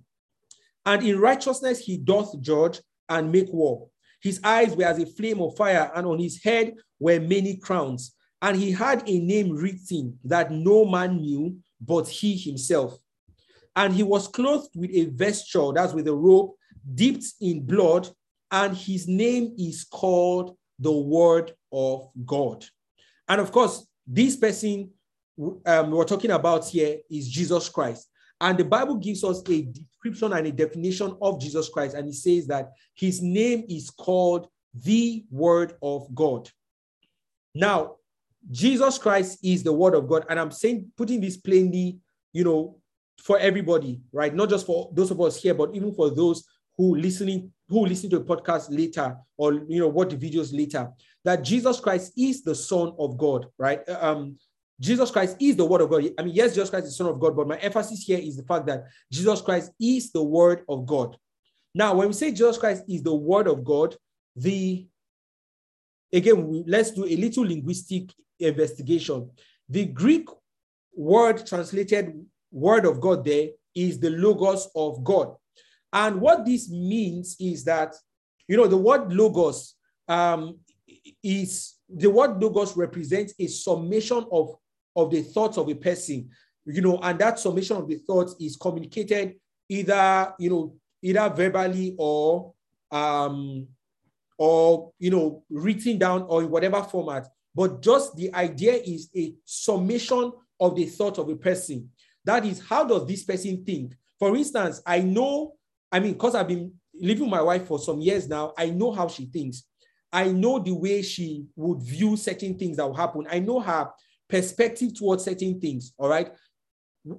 And in righteousness he doth judge and make war. His eyes were as a flame of fire, and on his head were many crowns. And he had a name written that no man knew but he himself. And he was clothed with a vesture, that's with a robe, dipped in blood, and his name is called the Word of God. And of course, this person um, we're talking about here is Jesus Christ. And the Bible gives us a description and a definition of Jesus Christ. And it says that his name is called the Word of God. Now, Jesus Christ is the Word of God. And I'm saying, putting this plainly, you know, for everybody, right? Not just for those of us here, but even for those who listening, who listen to a podcast later or you know watch the videos later that Jesus Christ is the Son of God, right? Um, Jesus Christ is the Word of God. I mean, yes, Jesus Christ is the Son of God, but my emphasis here is the fact that Jesus Christ is the Word of God. Now, when we say Jesus Christ is the Word of God, the again, let's do a little linguistic investigation. The Greek word translated Word of God there is the Logos of God. And what this means is that, you know, the word Logos um, is the word logos represents a summation of, of the thoughts of a person, you know, and that summation of the thoughts is communicated either, you know, either verbally or um, or you know written down or in whatever format. But just the idea is a summation of the thought of a person. That is how does this person think? For instance i know i mean because i've been living with my wife for some years now i know how she thinks. I know the way she would view certain things that will happen. I know her perspective towards certain things all right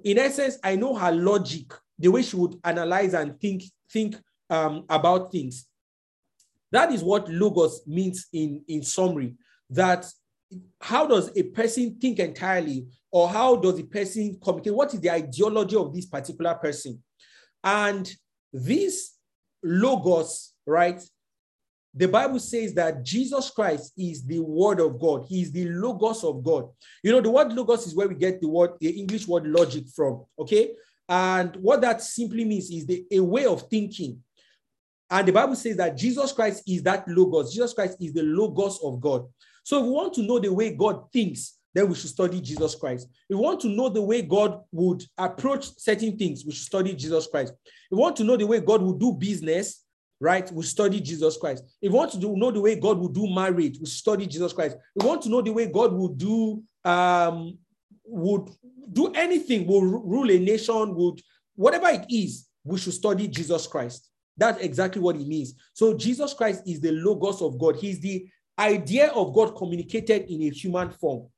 in essence i know her logic the way she would analyze and think think um, about things that is what logos means in, in summary. That how does a person think entirely, or how does a person communicate? What is the ideology of this particular person? And this logos, right? The Bible says that Jesus Christ is the word of God. He is the logos of God. You know, the word logos is where we get the word, the English word logic from. Okay. And what that simply means is the a way of thinking and the Bible says that Jesus Christ is that Logos. Jesus Christ is the Logos of God. So if we want to know the way God thinks, then we should study Jesus Christ. If we want to know the way God would approach certain things, we should study Jesus Christ. If we want to know the way God would do business, right, we study Jesus Christ. If we want to do, know the way God will do marriage, we study Jesus Christ. If we want to know the way God will do um, would do anything, will rule a nation, would whatever it is, we should study Jesus Christ. That's exactly what he means. So Jesus Christ is the logos of God. He's the idea of God communicated in a human form.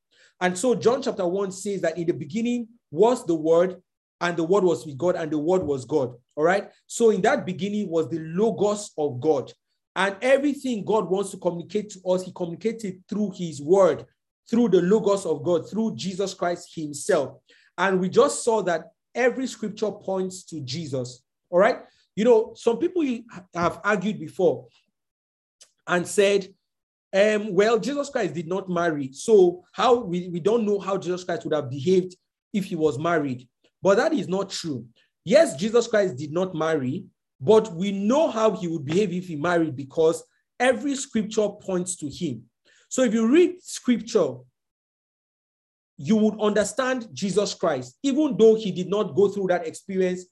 And so John chapter 1 says that in the beginning was the word, and the word was with God, and the word was God. All right. So in that beginning was the logos of God. And everything God wants to communicate to us, he communicated through his word, through the logos of God, through Jesus Christ himself. And we just saw that every scripture points to Jesus. All right. You know, some people have argued before and said, um, well, Jesus Christ did not marry. So how we, we don't know how Jesus Christ would have behaved if he was married. But that is not true. Yes, Jesus Christ did not marry, but we know how he would behave if he married because every scripture points to him. So if you read scripture, you would understand Jesus Christ, even though he did not go through that experience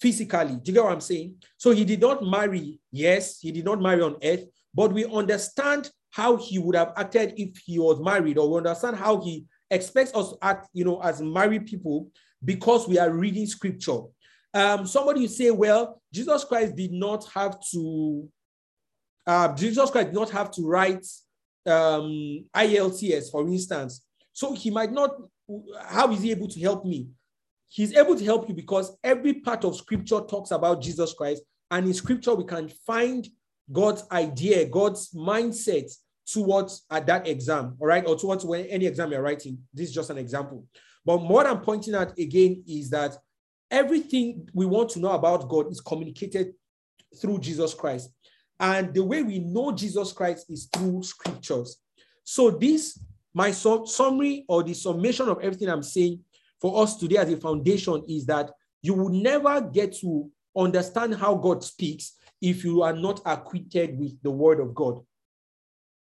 physically. Do you get what I'm saying? So he did not marry. Yes, he did not marry on earth, but we understand how he would have acted if he was married, or we understand how he expects us to act, you know, as married people because we are reading scripture. Um, somebody will say, well, Jesus Christ did not have to, uh, Jesus Christ did not have to write um, IELTS, for instance. So he might not, how is he able to help me? He's able to help you because every part of scripture talks about Jesus Christ. And in scripture, we can find God's idea, God's mindset towards at that exam, all right, or towards any exam you're writing. This is just an example. But what I'm pointing out again is that everything we want to know about God is communicated through Jesus Christ. And the way we know Jesus Christ is through scriptures. So, this, my summary or the summation of everything I'm saying for us today as a foundation is that you will never get to understand how God speaks if you are not acquainted with the word of God.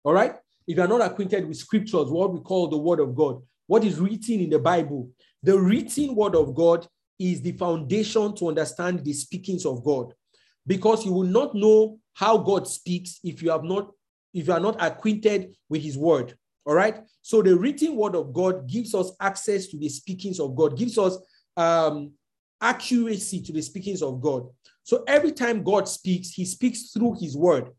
All right? If you are not acquainted with scriptures, what we call the word of God, what is written in the Bible, the written word of God is the foundation to understand the speakings of God. Because you will not know how God speaks if you have not if you are not acquainted with his word. All right. So the written word of God gives us access to the speakings of God, gives us um, accuracy to the speakings of God. So every time God speaks, he speaks through his word.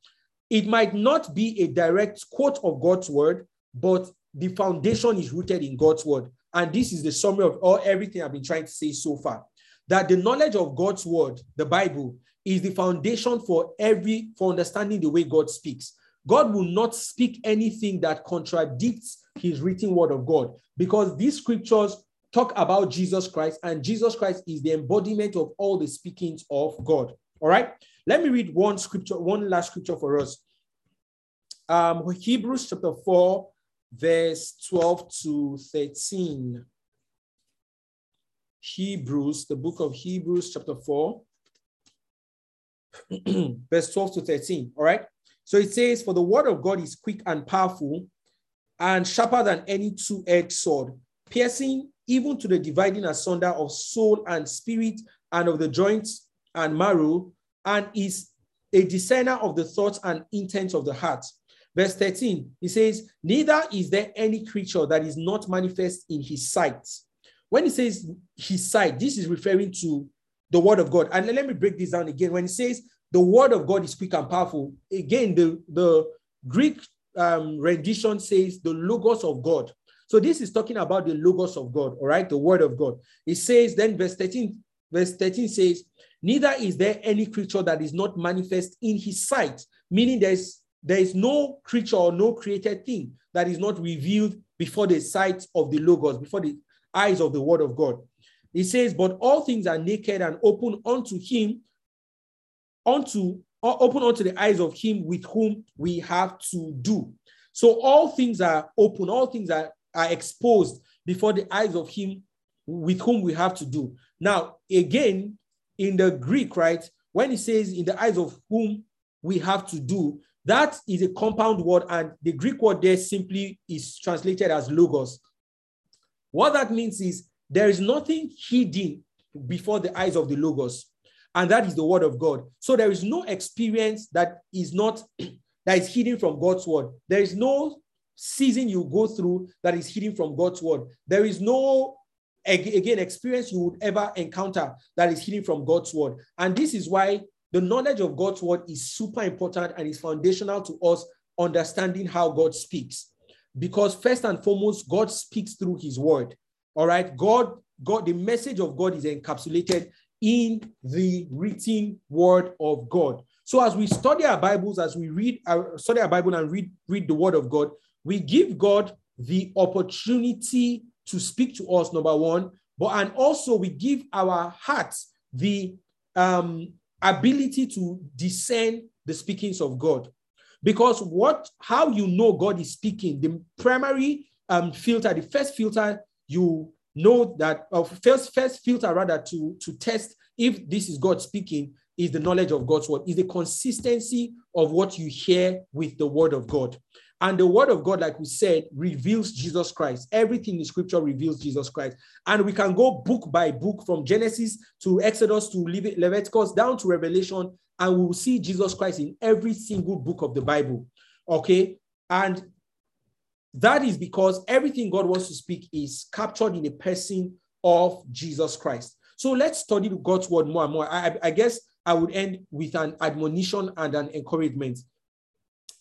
It might not be a direct quote of God's word, but the foundation is rooted in God's word. And this is the summary of all everything I've been trying to say so far. That the knowledge of God's word, the Bible, is the foundation for every for understanding the way God speaks. God will not speak anything that contradicts his written word of God because these scriptures talk about Jesus Christ, and Jesus Christ is the embodiment of all the speakings of God. All right. Let me read one scripture, one last scripture for us. Um, Hebrews chapter 4, verse 12 to 13. Hebrews, the book of Hebrews, chapter 4, verse 12 to 13. All right. So it says, For the word of God is quick and powerful and sharper than any two edged sword, piercing even to the dividing asunder of soul and spirit and of the joints and marrow, and is a discerner of the thoughts and intents of the heart. Verse 13, he says, Neither is there any creature that is not manifest in his sight. When he says his sight, this is referring to the word of God. And let me break this down again. When he says the word of God is quick and powerful, again, the, the Greek um, rendition says the logos of God. So this is talking about the logos of God, all right, the word of God. It says, then verse 13, verse 13 says, Neither is there any creature that is not manifest in his sight, meaning there's there is no creature or no created thing that is not revealed before the sight of the logos, before the eyes of the word of God. He says, But all things are naked and open unto him, unto open unto the eyes of him with whom we have to do. So all things are open, all things are, are exposed before the eyes of him with whom we have to do. Now, again, in the Greek, right, when he says in the eyes of whom we have to do, that is a compound word, and the Greek word there simply is translated as logos. What that means is there is nothing hidden before the eyes of the logos and that is the word of God. So there is no experience that is not that is hidden from God's word. There is no season you go through that is hidden from God's word. There is no again experience you would ever encounter that is hidden from God's word. And this is why the knowledge of God's word is super important and is foundational to us understanding how God speaks. Because first and foremost, God speaks through his word. All right. God, God, the message of God is encapsulated in the written word of God. So as we study our Bibles, as we read our study our Bible and read, read the word of God, we give God the opportunity to speak to us, number one, but and also we give our hearts the um, ability to discern the speakings of God. Because what how you know God is speaking, the primary um, filter, the first filter you know that uh, first first filter rather to to test if this is God speaking is the knowledge of God's word, is the consistency of what you hear with the word of God. And the word of God, like we said, reveals Jesus Christ. Everything in scripture reveals Jesus Christ. And we can go book by book from Genesis to Exodus to Leviticus down to Revelation, and we will see Jesus Christ in every single book of the Bible. Okay. And that is because everything God wants to speak is captured in the person of Jesus Christ. So let's study God's word more and more. I, I guess I would end with an admonition and an encouragement.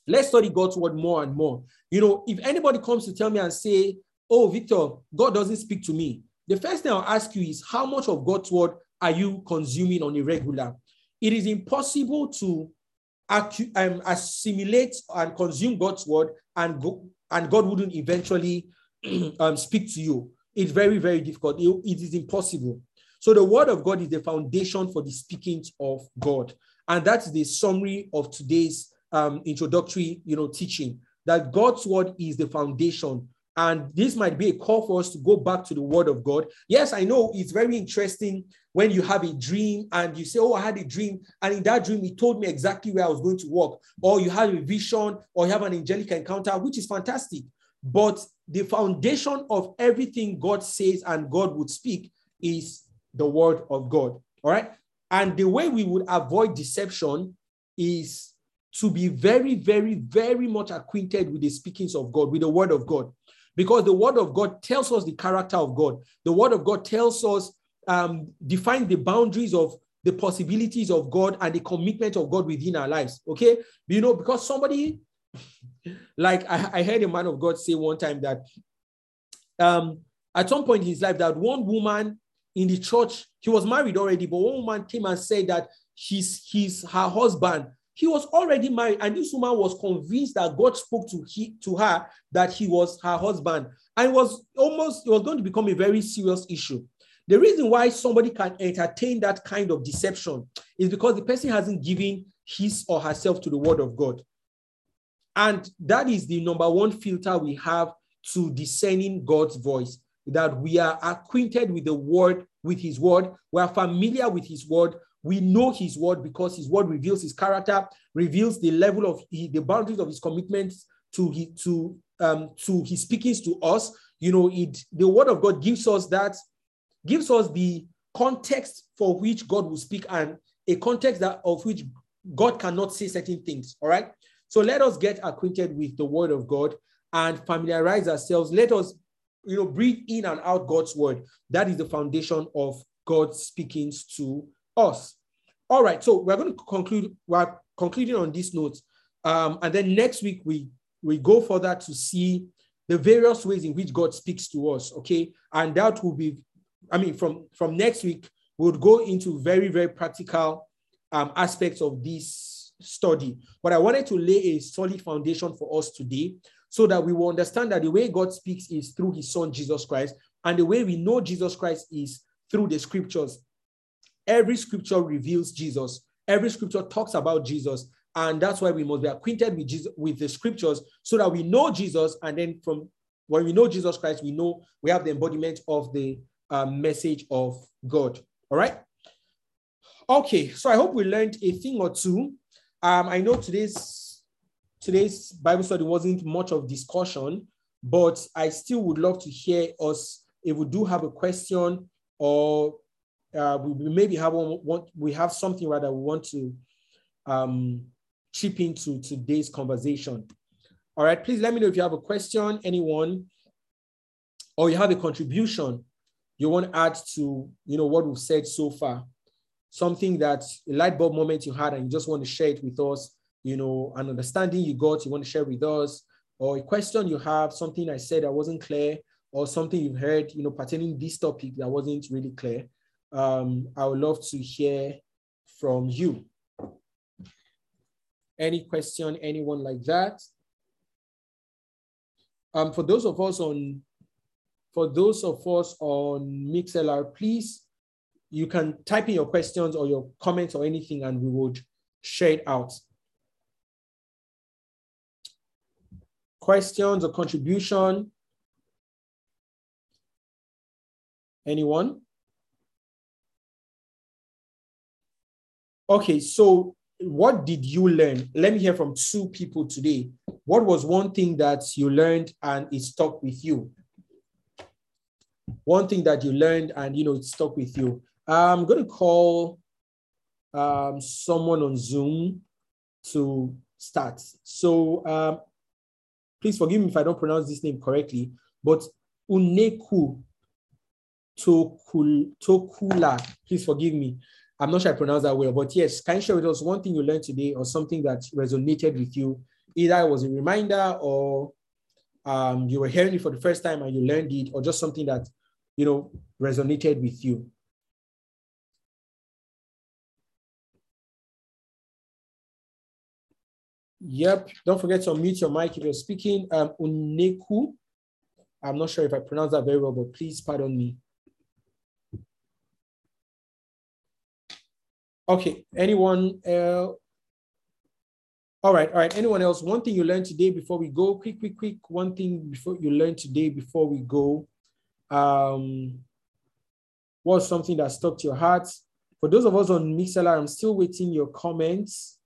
Let's study God's word more and more. You know, if anybody comes to tell me and say, Oh, Victor, God doesn't speak to me, the first thing I'll ask you is, How much of God's word are you consuming on a regular? It is impossible to um, assimilate and consume God's word and go, and God wouldn't eventually um, speak to you. It's very, very difficult. it, it is impossible. So the word of God is the foundation for the speakings of God. And that's the summary of today's um, introductory, you know, teaching that God's word is the foundation. And this might be a call for us to go back to the word of God. Yes, I know it's very interesting when you have a dream and you say, Oh, I had a dream. And in that dream, he told me exactly where I was going to walk. Or you have a vision or you have an angelic encounter, which is fantastic. But the foundation of everything God says and God would speak is the word of God. All right. And the way we would avoid deception is to be very, very, very much acquainted with the speakings of God, with the word of God. Because the word of God tells us the character of God. The word of God tells us, um, define the boundaries of the possibilities of God and the commitment of God within our lives. Okay. You know, because somebody, like I, I heard a man of God say one time that um, at some point in his life, that one woman in the church, he was married already, but one woman came and said that he's, he's her husband he was already married, and this woman was convinced that God spoke to, he, to her that he was her husband. And it was almost, it was going to become a very serious issue. The reason why somebody can entertain that kind of deception is because the person hasn't given his or herself to the word of God. And that is the number one filter we have to discerning God's voice that we are acquainted with the word, with his word, we are familiar with his word, we know his word because his word reveals his character, reveals the level of the boundaries of his commitment to his, to um, to his speakings to us. You know, it the word of God gives us that, gives us the context for which God will speak and a context that of which God cannot say certain things. All right. So let us get acquainted with the word of God and familiarize ourselves. Let us, you know, breathe in and out God's word. That is the foundation of God speaking to us. All right. So we're going to conclude. We're concluding on this note. Um, and then next week we we go further to see the various ways in which God speaks to us. Okay. And that will be, I mean, from, from next week, we'll go into very, very practical um, aspects of this study. But I wanted to lay a solid foundation for us today so that we will understand that the way God speaks is through his son, Jesus Christ. And the way we know Jesus Christ is through the scriptures. Every scripture reveals Jesus. Every scripture talks about Jesus. And that's why we must be acquainted with Jesus, with the scriptures, so that we know Jesus. And then from when we know Jesus Christ, we know we have the embodiment of the uh, message of God. All right. Okay, so I hope we learned a thing or two. Um, I know today's today's Bible study wasn't much of discussion, but I still would love to hear us if we do have a question or uh, we maybe have one, one, we have something rather we want to um, chip into today's conversation. All right, please let me know if you have a question, anyone, or you have a contribution you want to add to you know what we've said so far. Something that a light bulb moment you had and you just want to share it with us, you know, an understanding you got, you want to share with us, or a question you have, something I said that wasn't clear, or something you've heard, you know, pertaining this topic that wasn't really clear. Um, I would love to hear from you. Any question, anyone like that? Um, for those of us on, for those of us on MixLR, please, you can type in your questions or your comments or anything and we would share it out. Questions or contribution? Anyone? Okay, so what did you learn? Let me hear from two people today. What was one thing that you learned and it stuck with you? One thing that you learned and you know it stuck with you. I'm to call um, someone on Zoom to start. So um, please forgive me if I don't pronounce this name correctly, but Uneku Tokula, please forgive me. I'm not sure I pronounced that well, but yes, can you share with us one thing you learned today or something that resonated with you? Either it was a reminder or um, you were hearing it for the first time and you learned it, or just something that you know resonated with you. Yep. Don't forget to unmute your mic if you're speaking. Um, Uneku. I'm not sure if I pronounced that very well, but please pardon me. Okay, anyone? All right, all right. Anyone else? One thing you learned today before we go, quick, quick, quick. One thing before you learned today before we go. Um, was something that to your heart? For those of us on MixLR, I'm still waiting your comments.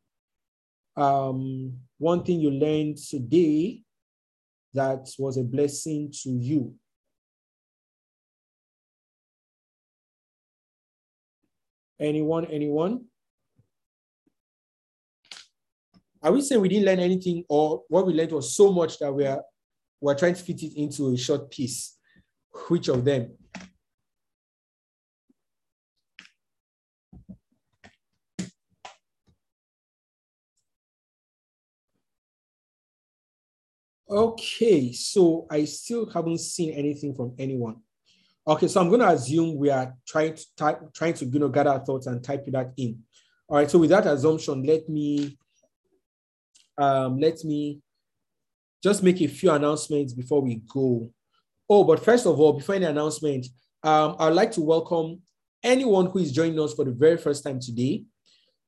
Um, one thing you learned today that was a blessing to you. Anyone, anyone? I we say we didn't learn anything or what we learned was so much that we are we're trying to fit it into a short piece? Which of them? Okay, so I still haven't seen anything from anyone. Okay, so I'm going to assume we are trying to type, trying to you know gather our thoughts and type that in. All right, so with that assumption, let me um, let me just make a few announcements before we go. Oh, but first of all, before any announcement, um, I'd like to welcome anyone who is joining us for the very first time today.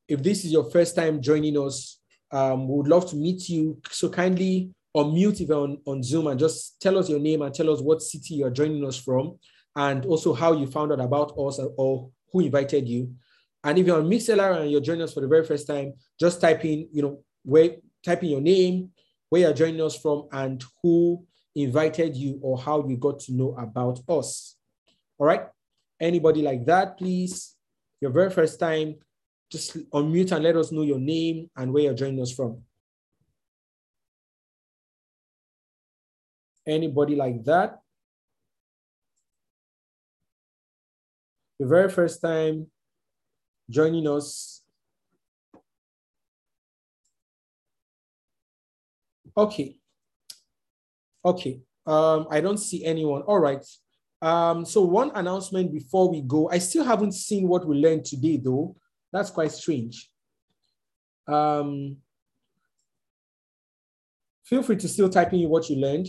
If this is your first time joining us, um, we would love to meet you. So kindly unmute if you're on, on Zoom and just tell us your name and tell us what city you're joining us from and also how you found out about us or who invited you. And if you're on MixLR and you're joining us for the very first time, just type in, you know, where type in your name, where you're joining us from, and who invited you or how you got to know about us. All right. Anybody like that, please? Your very first time, just unmute and let us know your name and where you're joining us from. Anybody like that? The very first time joining us. Okay. Okay. Um, I don't see anyone. All right. Um, so one announcement before we go. I still haven't seen what we learned today, though. That's quite strange. Um, feel free to still type in what you learned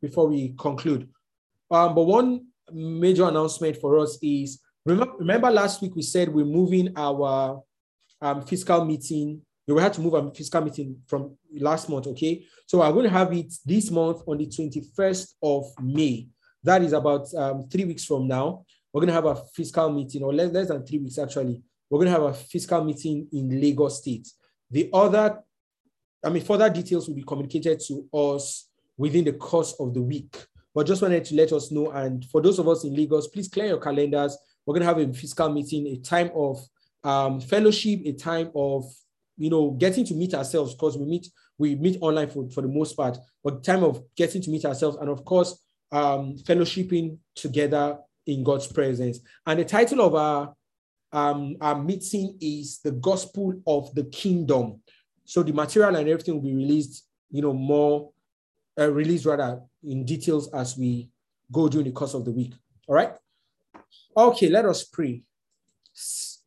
before we conclude. Um, but one major announcement for us is remember, remember last week we said we're moving our um, fiscal meeting. We had to move our fiscal meeting from last month, okay? So we're going to have it this month on the 21st of May. That is about um, three weeks from now. We're going to have a fiscal meeting, or less, less than three weeks actually. We're going to have a fiscal meeting in Lagos State. The other, I mean, further details will be communicated to us within the course of the week. But just wanted to let us know. And for those of us in Lagos, please clear your calendars. We're going to have a fiscal meeting, a time of um, fellowship, a time of you know getting to meet ourselves because we meet we meet online for, for the most part, but time of getting to meet ourselves and of course um, fellowshipping together in God's presence. And the title of our um, our meeting is the gospel of the kingdom. So the material and everything will be released, you know, more uh, released rather in details as we go during the course of the week. All right. Okay, let us pray.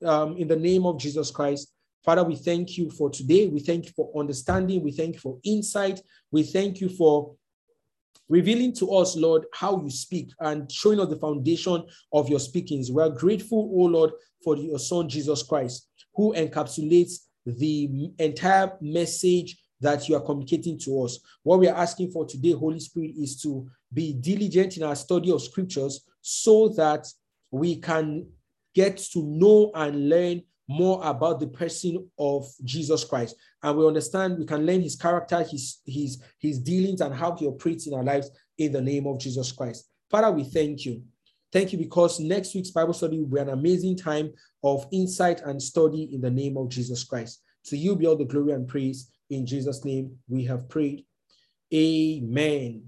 Um, in the name of Jesus Christ, Father, we thank you for today. We thank you for understanding. We thank you for insight. We thank you for revealing to us, Lord, how you speak and showing us the foundation of your speakings. We are grateful, oh Lord, for your Son, Jesus Christ, who encapsulates the entire message that you are communicating to us. What we are asking for today, Holy Spirit, is to be diligent in our study of scriptures so that we can get to know and learn more about the person of Jesus Christ. And we understand we can learn his character, his, his, his dealings, and how he operates in our lives in the name of Jesus Christ. Father, we thank you. Thank you because next week's Bible study will be an amazing time of insight and study in the name of Jesus Christ. To you be all the glory and praise. In Jesus' name, we have prayed. Amen.